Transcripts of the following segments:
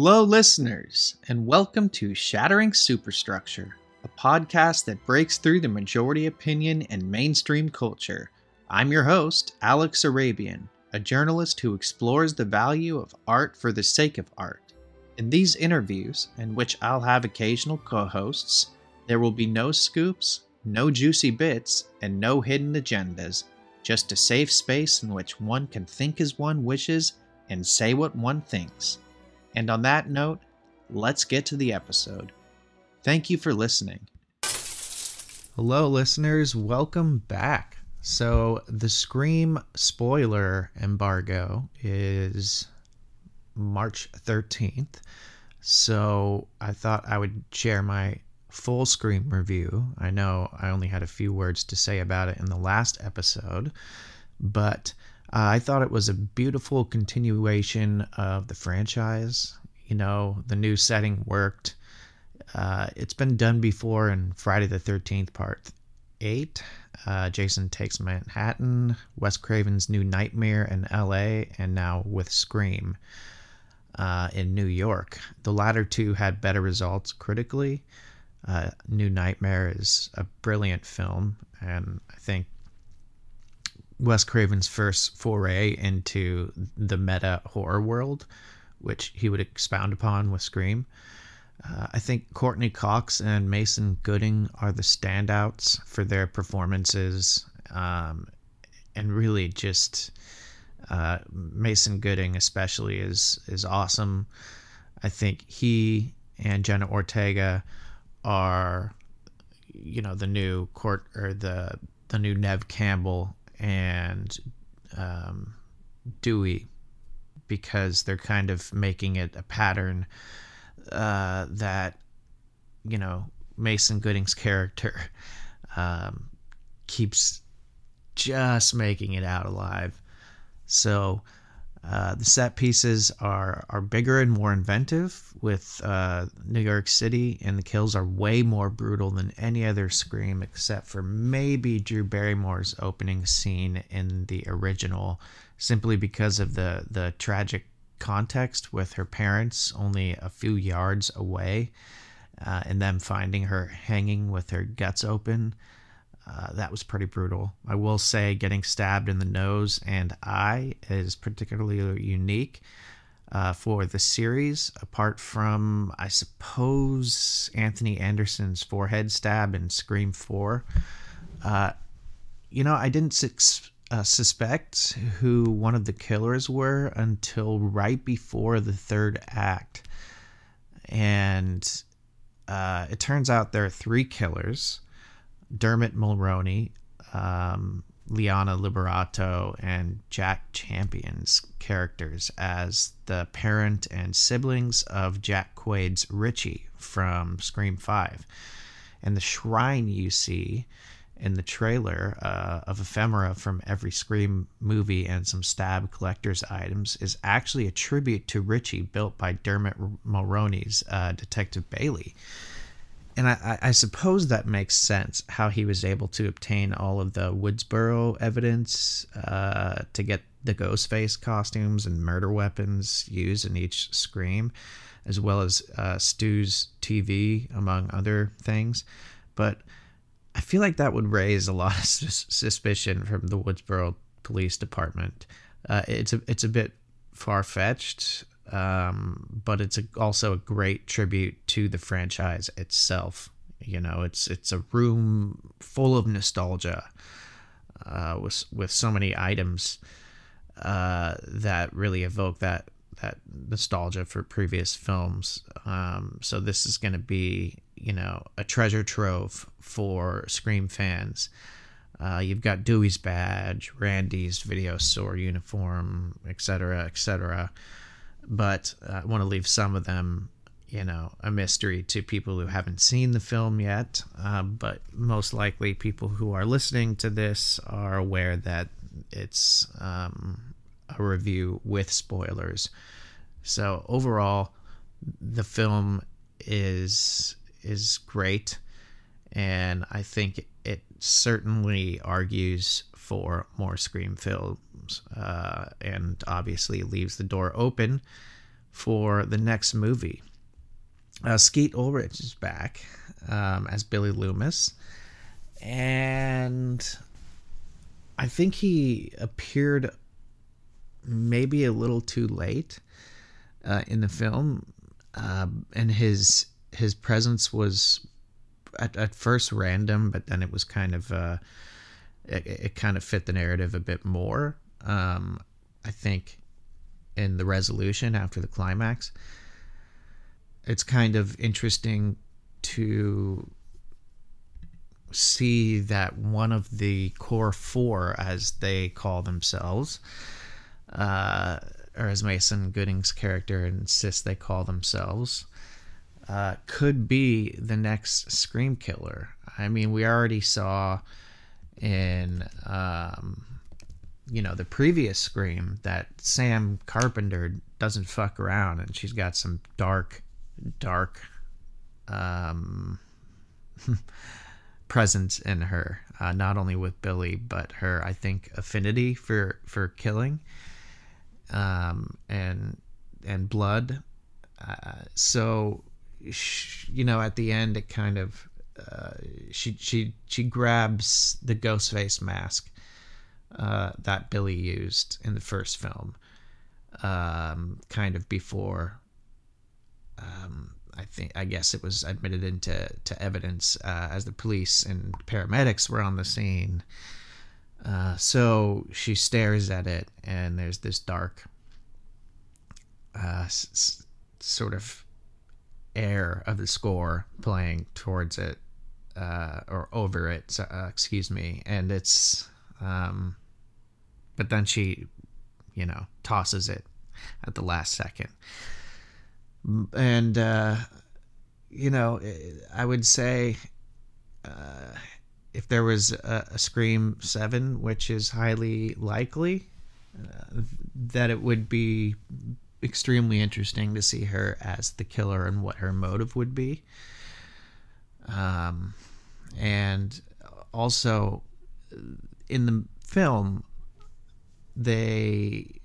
Hello, listeners, and welcome to Shattering Superstructure, a podcast that breaks through the majority opinion and mainstream culture. I'm your host, Alex Arabian, a journalist who explores the value of art for the sake of art. In these interviews, in which I'll have occasional co hosts, there will be no scoops, no juicy bits, and no hidden agendas, just a safe space in which one can think as one wishes and say what one thinks. And on that note, let's get to the episode. Thank you for listening. Hello, listeners. Welcome back. So, the Scream spoiler embargo is March 13th. So, I thought I would share my full Scream review. I know I only had a few words to say about it in the last episode, but uh, I thought it was a beautiful continuation of the franchise. You know, the new setting worked. Uh, it's been done before in Friday the 13th, part 8. Uh, Jason Takes Manhattan, Wes Craven's New Nightmare in LA, and now with Scream uh, in New York. The latter two had better results critically. Uh, New Nightmare is a brilliant film, and I think Wes Craven's first foray into the meta horror world, which he would expound upon with Scream. Uh, I think Courteney Cox and Mason Gooding are the standouts for their performances, um, and really just uh, Mason Gooding especially is is awesome. I think he and Jenna Ortega are, you know, the new court or the the new Nev Campbell and um, Dewey because they're kind of making it a pattern uh, that you know Mason Gooding's character um, keeps just making it out alive. So uh, the set pieces are are bigger and more inventive with uh, New York City, and the kills are way more brutal than any other Scream, except for maybe Drew Barrymore's opening scene in the original, simply because of the the tragic context with her parents only a few yards away, uh, and them finding her hanging with her guts open. Uh, that was pretty brutal. I will say getting stabbed in the nose and eye is particularly unique uh, for the series, apart from, I suppose, Anthony Anderson's forehead stab in Scream 4. Uh, you know, I didn't su- uh, suspect who one of the killers were until right before the third act. And uh, it turns out there are three killers Dermot Mulroney, um, Liana Liberato, and Jack Champion's characters as the parent and siblings of Jack Quaid's Richie from Scream 5. And the shrine you see in the trailer uh, of ephemera from every Scream movie and some stab collector's items is actually a tribute to Richie built by Dermot Mulroney's uh, Detective Bailey and I, I, suppose that makes sense how he was able to obtain all of the Woodsboro evidence uh, to get the Ghostface costumes and murder weapons used in each Scream, as well as uh, Stu's TV, among other things. But I feel like that would raise a lot of suspicion from the Woodsboro Police Department. Uh, it's a it's a bit far fetched um, but it's a, also a great tribute to the franchise itself. You know, it's it's a room full of nostalgia uh, with with so many items uh, that really evoke that that nostalgia for previous films. Um, so this is going to be you know a treasure trove for Scream fans. Uh, you've got Dewey's badge, Randy's video store uniform, etc., etc but I want to leave some of them, you know, a mystery to people who haven't seen the film yet. Uh, but most likely, people who are listening to this are aware that it's um, a review with spoilers. So overall, the film is is great, and I think it certainly argues for more Scream uh, and obviously leaves the door open for the next movie. Uh, Skeet Ulrich is back um, as Billy Loomis, and I think he appeared maybe a little too late uh, in the film, uh, and his his presence was at, at first random, but then it was kind of uh, it, it kind of fit the narrative a bit more. Um, I think in the resolution after the climax, it's kind of interesting to see that one of the core four, as they call themselves, uh, or as Mason Gooding's character insists they call themselves, uh, could be the next Scream Killer. I mean, we already saw in, um, you know, the previous Scream that Sam Carpenter doesn't fuck around and she's got some dark, dark um, presence in her, uh, not only with Billy, but her, I think, affinity for, for killing um, and and blood. Uh, so, she, you know, at the end, it kind of uh, she she she grabs the ghost face mask uh, that Billy used in the first film, um, kind of before. Um, I think I guess it was admitted into to evidence uh, as the police and paramedics were on the scene. Uh, so she stares at it, and there's this dark, uh, s- sort of air of the score playing towards it uh, or over it. Excuse me, and it's, um, but then she, you know, tosses it at the last second, and uh, you know, I would say uh, if there was a, a, Scream 7, which is highly likely, uh, that it would be extremely interesting to see her as the killer and what her motive would be. Um, and also in the film, they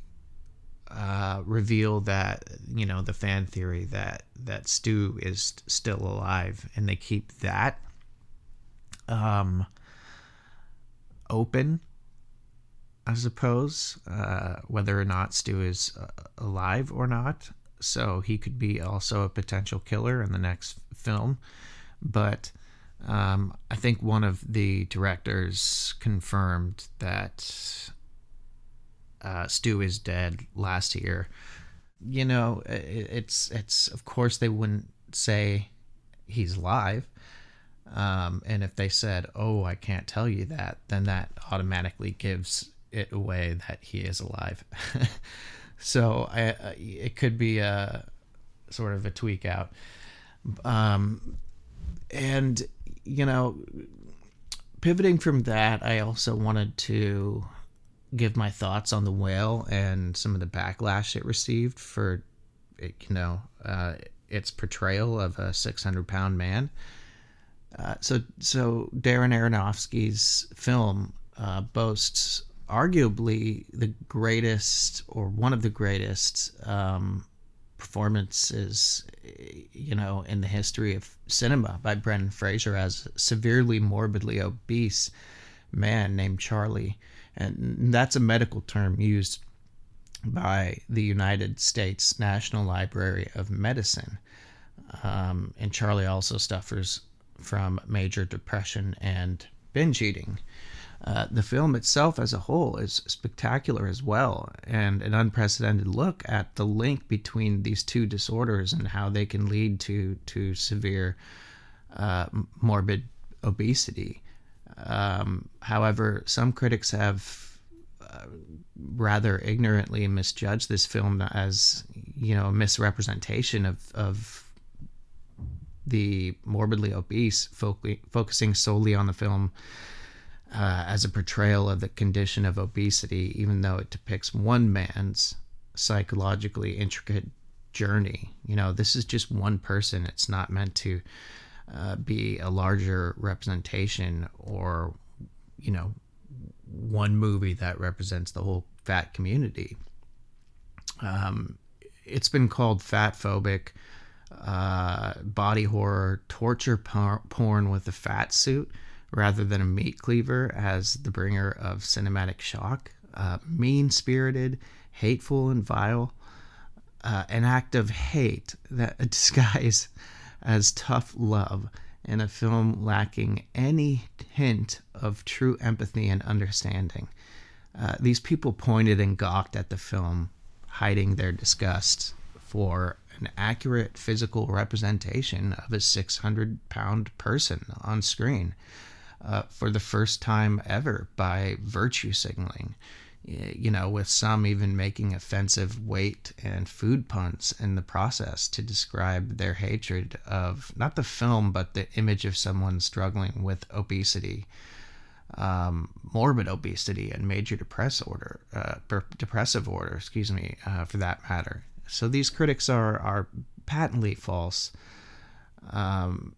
uh, reveal that you know the fan theory that that Stu is still alive, and they keep that um, open. I suppose uh, whether or not Stu is uh, alive or not, so he could be also a potential killer in the next film. But um, I think one of the directors confirmed that uh, Stu is dead last year. You know, it, it's it's of course they wouldn't say he's alive. Um, and if they said, "Oh, I can't tell you that," then that automatically gives it away that he is alive. so I, it could be a sort of a tweak out. Um, and you know, pivoting from that, I also wanted to give my thoughts on the whale and some of the backlash it received for, it, you know, uh, its portrayal of a 600 pound man. Uh, so, so Darren Aronofsky's film uh, boasts arguably the greatest or one of the greatest um, performances, you know, in the history of cinema by Brendan Fraser as severely morbidly obese man named Charlie and that's a medical term used by the United States National Library of Medicine. Um, and Charlie also suffers from major depression and binge eating. Uh, the film itself, as a whole, is spectacular as well, and an unprecedented look at the link between these two disorders and how they can lead to to severe uh, morbid obesity. Um, however, some critics have uh, rather ignorantly misjudged this film as, you know, a misrepresentation of, of the morbidly obese, fo- focusing solely on the film uh, as a portrayal of the condition of obesity, even though it depicts one man's psychologically intricate journey. You know, this is just one person. It's not meant to uh, be a larger representation or, you know, one movie that represents the whole fat community. Um, it's been called fat phobic, uh, body horror, torture porn with a fat suit rather than a meat cleaver as the bringer of cinematic shock, uh, mean spirited, hateful, and vile. Uh, an act of hate that disguise as tough love in a film lacking any hint of true empathy and understanding. Uh, these people pointed and gawked at the film, hiding their disgust for an accurate physical representation of a 600 pound person on screen uh, for the first time ever by virtue signaling. You know, with some even making offensive weight and food puns in the process to describe their hatred of not the film, but the image of someone struggling with obesity um, morbid obesity and major depressive order, uh, depressive order, excuse me, uh, for that matter. So these critics are are patently false. Um,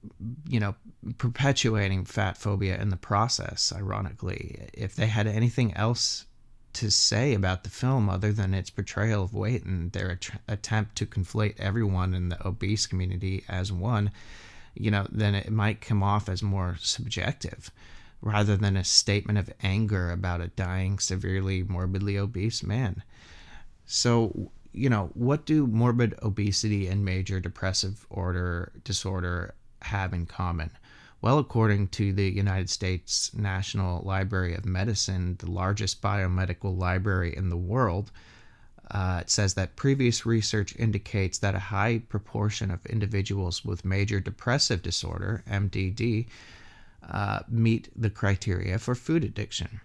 you know, perpetuating fat phobia in the process. Ironically, if they had anything else to say about the film other than its portrayal of weight and their att- attempt to conflate everyone in the obese community as one, you know, then it might come off as more subjective rather than a statement of anger about a dying, severely morbidly obese man. So, you know, what do morbid obesity and major depressive order disorder have in common? Well, according to the United States National Library of Medicine, the largest biomedical library in the world, uh, it says that previous research indicates that a high proportion of individuals with major depressive disorder, MDD, uh, meet the criteria for food addiction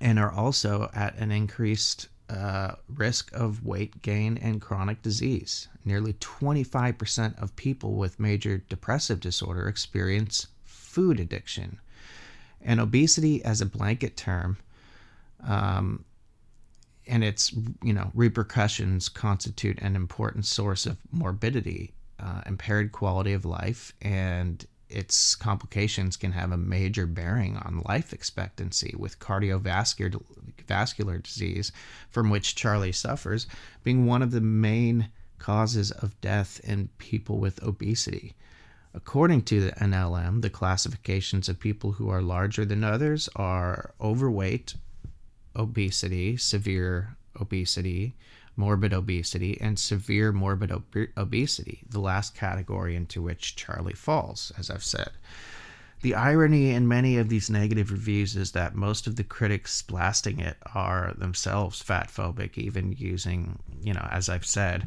and are also at an increased uh, risk of weight gain and chronic disease. Nearly 25% of people with major depressive disorder experience food addiction. And obesity as a blanket term um, and its you know repercussions constitute an important source of morbidity, uh, impaired quality of life, and its complications can have a major bearing on life expectancy, with cardiovascular vascular disease, from which Charlie suffers, being one of the main causes of death in people with obesity. According to the NLM, the classifications of people who are larger than others are overweight, obesity, severe obesity, morbid obesity, and severe morbid ob- obesity, the last category into which Charlie falls, as I've said. The irony in many of these negative reviews is that most of the critics blasting it are themselves fat phobic, even using, you know, as I've said,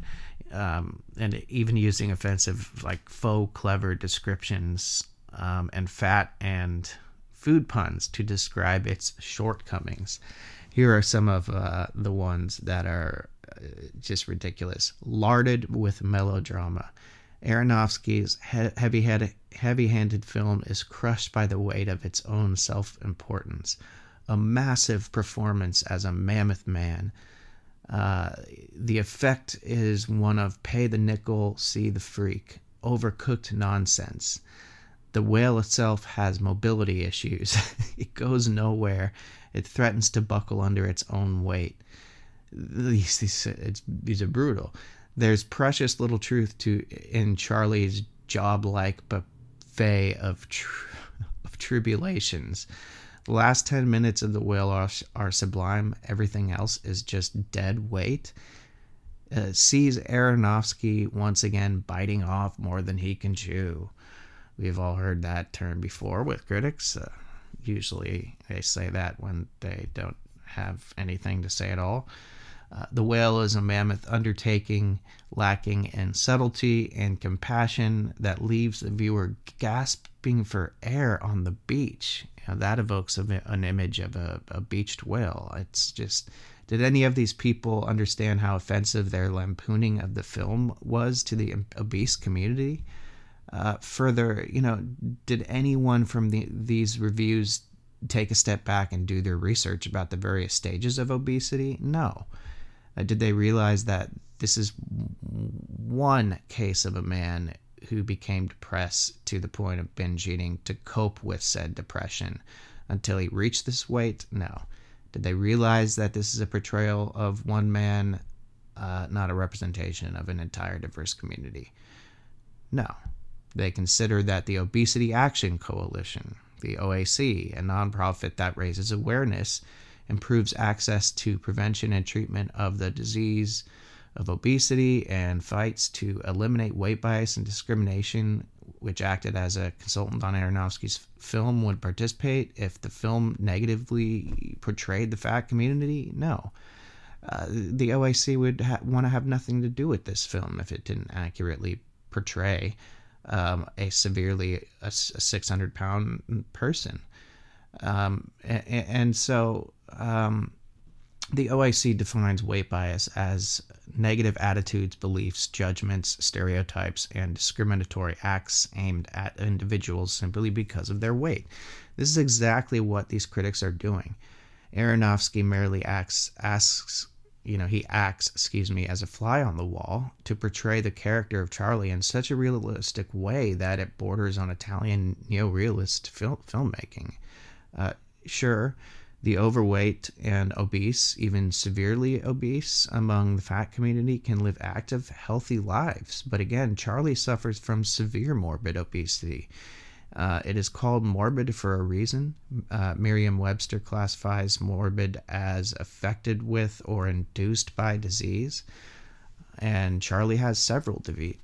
um, and even using offensive, like faux clever descriptions um, and fat and food puns to describe its shortcomings. Here are some of uh, the ones that are just ridiculous. Larded with melodrama. Aronofsky's heavy heavy-handed film is crushed by the weight of its own self-importance. A massive performance as a mammoth man. Uh, the effect is one of pay the nickel, see the freak, overcooked nonsense. The whale itself has mobility issues. it goes nowhere. It threatens to buckle under its own weight these these it's, these are brutal. There's precious little truth to in Charlie's job-like buffet of tr- of tribulations. The last ten minutes of the whale are, are sublime. Everything else is just dead weight. Uh, sees Aronofsky once again biting off more than he can chew. We've all heard that term before with critics. Uh, usually they say that when they don't have anything to say at all. Uh, the whale is a mammoth undertaking lacking in subtlety and compassion that leaves the viewer gasping for air on the beach. You know, that evokes a, an image of a, a beached whale. It's just, did any of these people understand how offensive their lampooning of the film was to the obese community? Uh, further, you know, did anyone from the, these reviews take a step back and do their research about the various stages of obesity? No. Uh, did they realize that this is one case of a man who became depressed to the point of binge eating to cope with said depression until he reached this weight? No. Did they realize that this is a portrayal of one man uh, not a representation of an entire diverse community. No, they consider that the Obesity Action Coalition, the OAC, a nonprofit that raises awareness, improves access to prevention and treatment of the disease of obesity, and fights to eliminate weight bias and discrimination, which acted as a consultant on Aronofsky's film, would participate if the film negatively portrayed the fat community? No. Uh, the OAC would ha- want to have nothing to do with this film if it didn't accurately portray um, a severely a, a 600 pound person. Um, and, and, so um, the OAC defines weight bias as negative attitudes, beliefs, judgments, stereotypes, and discriminatory acts aimed at individuals simply because of their weight. This is exactly what these critics are doing. Aronofsky merely acts, asks you know, he acts, excuse me, as a fly on the wall to portray the character of Charlie in such a realistic way that it borders on Italian neorealist fil- filmmaking. Uh, sure, the overweight and obese, even severely obese among the fat community, can live active, healthy lives. But again, Charlie suffers from severe morbid obesity. Uh, it is called morbid for a reason. Uh, Merriam Webster classifies morbid as affected with or induced by disease. And Charlie has several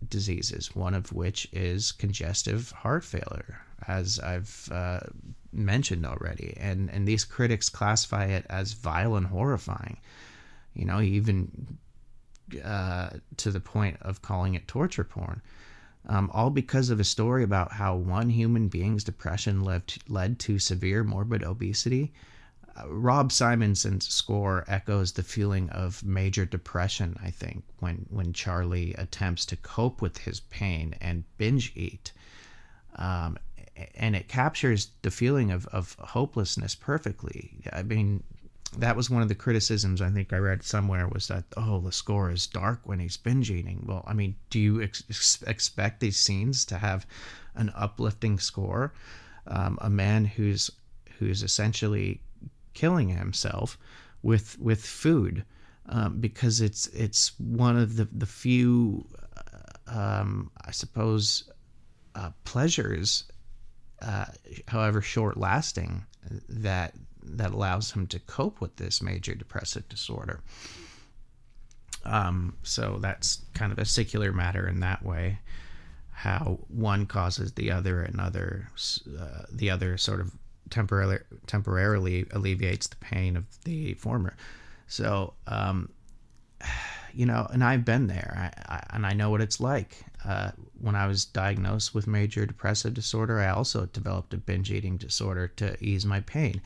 diseases, one of which is congestive heart failure, as I've uh, mentioned already. And, and these critics classify it as vile and horrifying. You know, even uh, to the point of calling it torture porn um, all because of a story about how one human being's depression led led to severe morbid obesity. Uh, Rob Simonsen's score echoes the feeling of major depression, I think, when, when Charlie attempts to cope with his pain and binge eat. Um, and it captures the feeling of, of hopelessness perfectly. I mean, that was one of the criticisms I think I read somewhere was that oh the score is dark when he's binge eating. Well, I mean, do you ex- expect these scenes to have an uplifting score? Um, a man who's who's essentially killing himself with with food um, because it's it's one of the the few uh, um, I suppose uh, pleasures, uh, however short lasting, that that allows him to cope with this major depressive disorder. Um, so that's kind of a secular matter in that way, how one causes the other, and other uh, the other sort of temporarily temporarily alleviates the pain of the former. So, um, you know, and I've been there, I, I, and I know what it's like. Uh, when I was diagnosed with major depressive disorder, I also developed a binge eating disorder to ease my pain.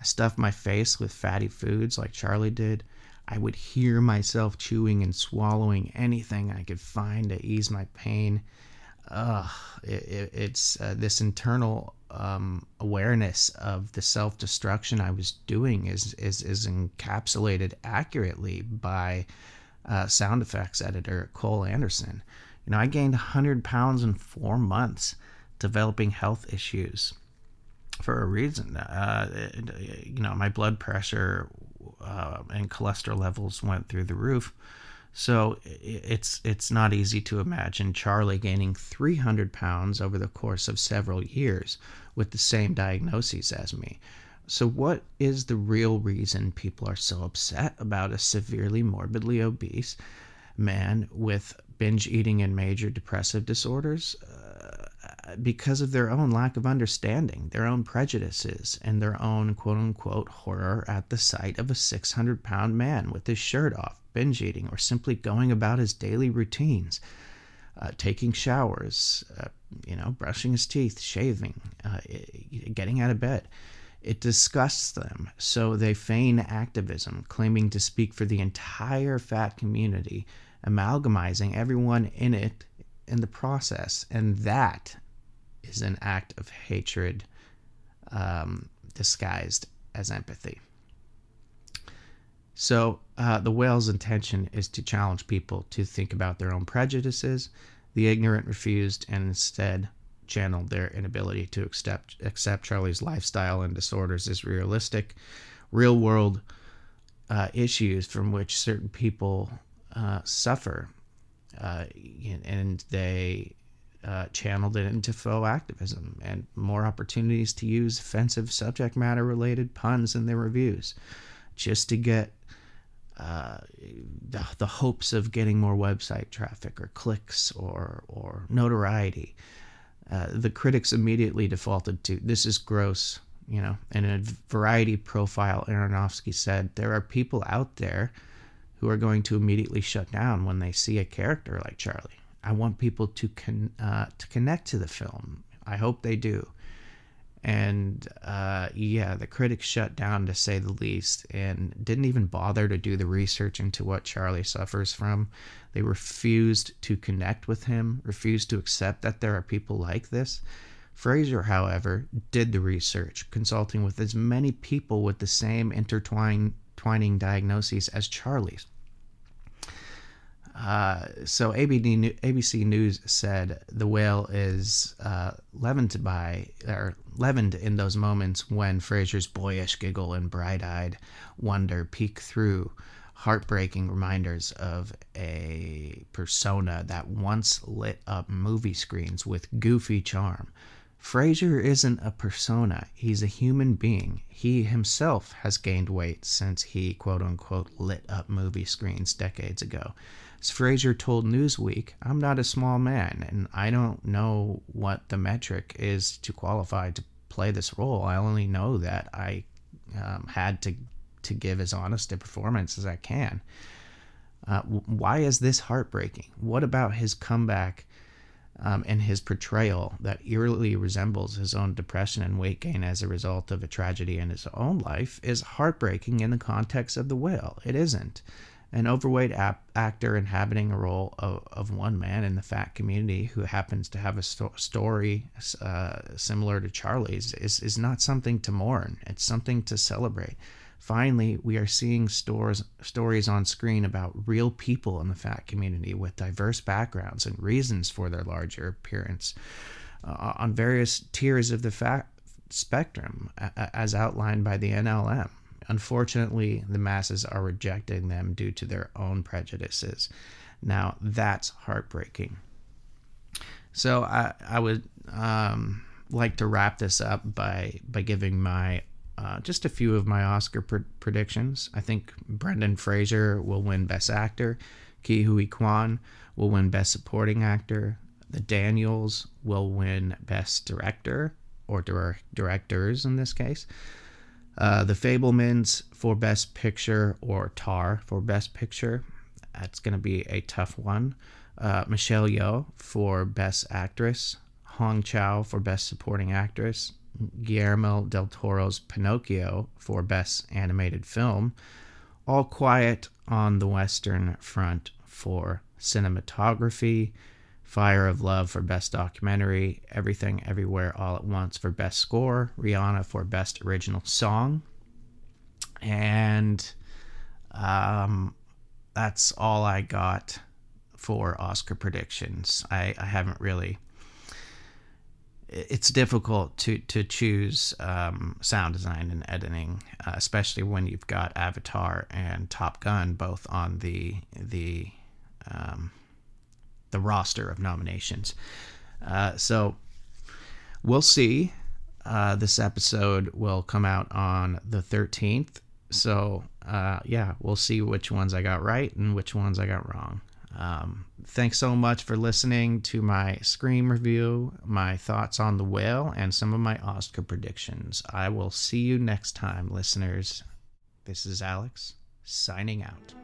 I stuffed my face with fatty foods like Charlie did. I would hear myself chewing and swallowing anything I could find to ease my pain. Ugh, it, it, it's uh, this internal um, awareness of the self destruction I was doing is, is, is encapsulated accurately by uh, sound effects editor Cole Anderson. You know, I gained 100 pounds in four months developing health issues for a reason. Uh, you know, my blood pressure uh, and cholesterol levels went through the roof. So it's it's not easy to imagine Charlie gaining 300 pounds over the course of several years with the same diagnoses as me. So what is the real reason people are so upset about a severely morbidly obese man with binge eating and major depressive disorders? because of their own lack of understanding, their own prejudices, and their own quote unquote horror at the sight of a 600 pound man with his shirt off, binge eating, or simply going about his daily routines, uh, taking showers, uh, you know, brushing his teeth, shaving, uh, getting out of bed. It disgusts them, so they feign activism, claiming to speak for the entire fat community, amalgamizing everyone in it in the process. And that is an act of hatred um, disguised as empathy. So, uh, the whale's intention is to challenge people to think about their own prejudices. The ignorant refused and instead channeled their inability to accept, accept Charlie's lifestyle and disorders as realistic, real world uh, issues from which certain people uh, suffer, uh, and they uh, channeled it into faux activism and more opportunities to use offensive subject matter related puns in their reviews just to get uh, the, the hopes of getting more website traffic or clicks or, or notoriety. Uh, the critics immediately defaulted to this is gross, you know. And in a variety profile, Aronofsky said there are people out there who are going to immediately shut down when they see a character like Charlie. I want people to con- uh, to connect to the film. I hope they do. And uh, yeah, the critics shut down to say the least, and didn't even bother to do the research into what Charlie suffers from. They refused to connect with him, refused to accept that there are people like this. Fraser, however, did the research, consulting with as many people with the same intertwining diagnoses as Charlie's. Uh, so ABD, ABC News said the whale is uh, leavened by or leavened in those moments when Fraser's boyish giggle and bright-eyed wonder peek through heartbreaking reminders of a persona that once lit up movie screens with goofy charm. Fraser isn't a persona, he's a human being. He himself has gained weight since he quote unquote lit up movie screens decades ago. As Fraser told Newsweek, I'm not a small man, and I don't know what the metric is to qualify to play this role. I only know that I um, had to to give as honest a performance as I can. Uh, why is this heartbreaking? What about his comeback um, and his portrayal that eerily resembles his own depression and weight gain as a result of a tragedy in his own life is heartbreaking in the context of The Whale? It isn't an overweight ap- actor inhabiting a role of, of one man in the fat community who happens to have a sto- story uh, similar to Charlie's is, is not something to mourn. It's something to celebrate. Finally, we are seeing stores, stories on screen about real people in the fat community with diverse backgrounds and reasons for their larger appearance uh, on various tiers of the fat spectrum, as outlined by the NLM. Unfortunately, the masses are rejecting them due to their own prejudices. Now, that's heartbreaking. So, I, I would um, like to wrap this up by, by giving my uh, just a few of my Oscar pr- predictions. I think Brendan Fraser will win Best Actor. Ke Huy Quan will win Best Supporting Actor. The Daniels will win Best Director or dir- directors in this case. Uh, the Fabelmans for Best Picture or Tar for Best Picture. That's going to be a tough one. Uh, Michelle Yeoh for Best Actress. Hong Chau for Best Supporting Actress. Guillermo del Toro's Pinocchio for Best Animated Film. All Quiet on the Western Front for Cinematography. Fire of Love for Best Documentary, Everything Everywhere All at Once for Best Score, Rihanna for Best Original Song. And um, that's all I got for Oscar predictions. I, I haven't really. It's difficult to to choose um, sound design and editing, uh, especially when you've got Avatar and Top Gun both on the the um, the roster of nominations. Uh, so we'll see. Uh, this episode will come out on the 13th. So, uh, yeah, we'll see which ones I got right and which ones I got wrong. Um, thanks so much for listening to my Scream review, my thoughts on The Whale, and some of my Oscar predictions. I will see you next time, listeners. This is Alex, signing out.